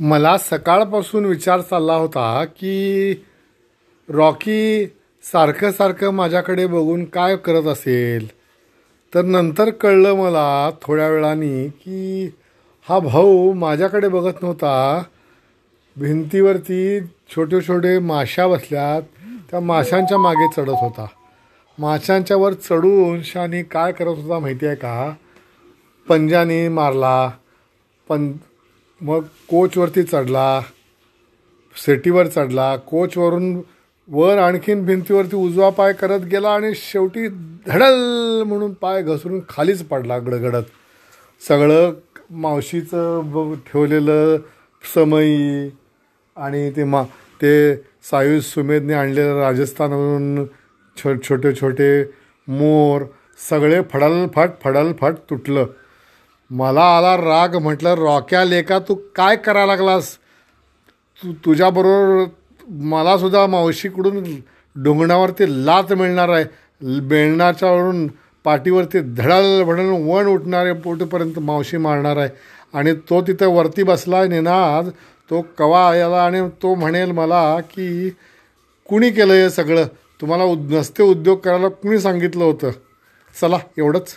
मला सकाळपासून विचार चालला होता की रॉकी सारखं सारखं माझ्याकडे बघून काय करत असेल? तर नंतर कळलं मला थोड्या वेळाने की हा भाऊ माझ्याकडे बघत नव्हता. भिंतीवरती छोटे छोटे माशा बसल्यात. त्या माशांच्या मागे चढत होता. माशांच्या वर चढून शानी काय करत होता माहिती आहे का? पंजाने मारला. पण मग कोचवरती चढला सेटीवर चढला कोचवरून वर आणखीन भिंतीवरती उजवा पाय करत गेला आणि शेवटी धडल म्हणून पाय घसरून खालीच पडला गडगडत. सगळं मावशीचं ब ठेवलेलं समई आणि ते मा ते सायुज सुमेधने आणलेलं राजस्थानवरून छो छोटे छोटे मोर सगळे फडालफाट फडालफाट तुटलं. मला आला राग म्हटलं रॉक्या लेका तू काय करा लागलास? तू तुझ्याबरोबर मलासुद्धा मावशीकडून डोंगणावरती लात मिळणार आहे. बेळणाच्यावरून पाठीवरती धडल भडून वण उठणारे पोटपर्यंत मावशी मारणार आहे. आणि तो तिथं वरती बसला आहे निनाद. तो कवा याला आणि तो म्हणेल मला की कुणी केलं हे सगळं? तुम्हाला उद नसते उद्योग करायला कुणी सांगितलं होतं? चला एवढंच.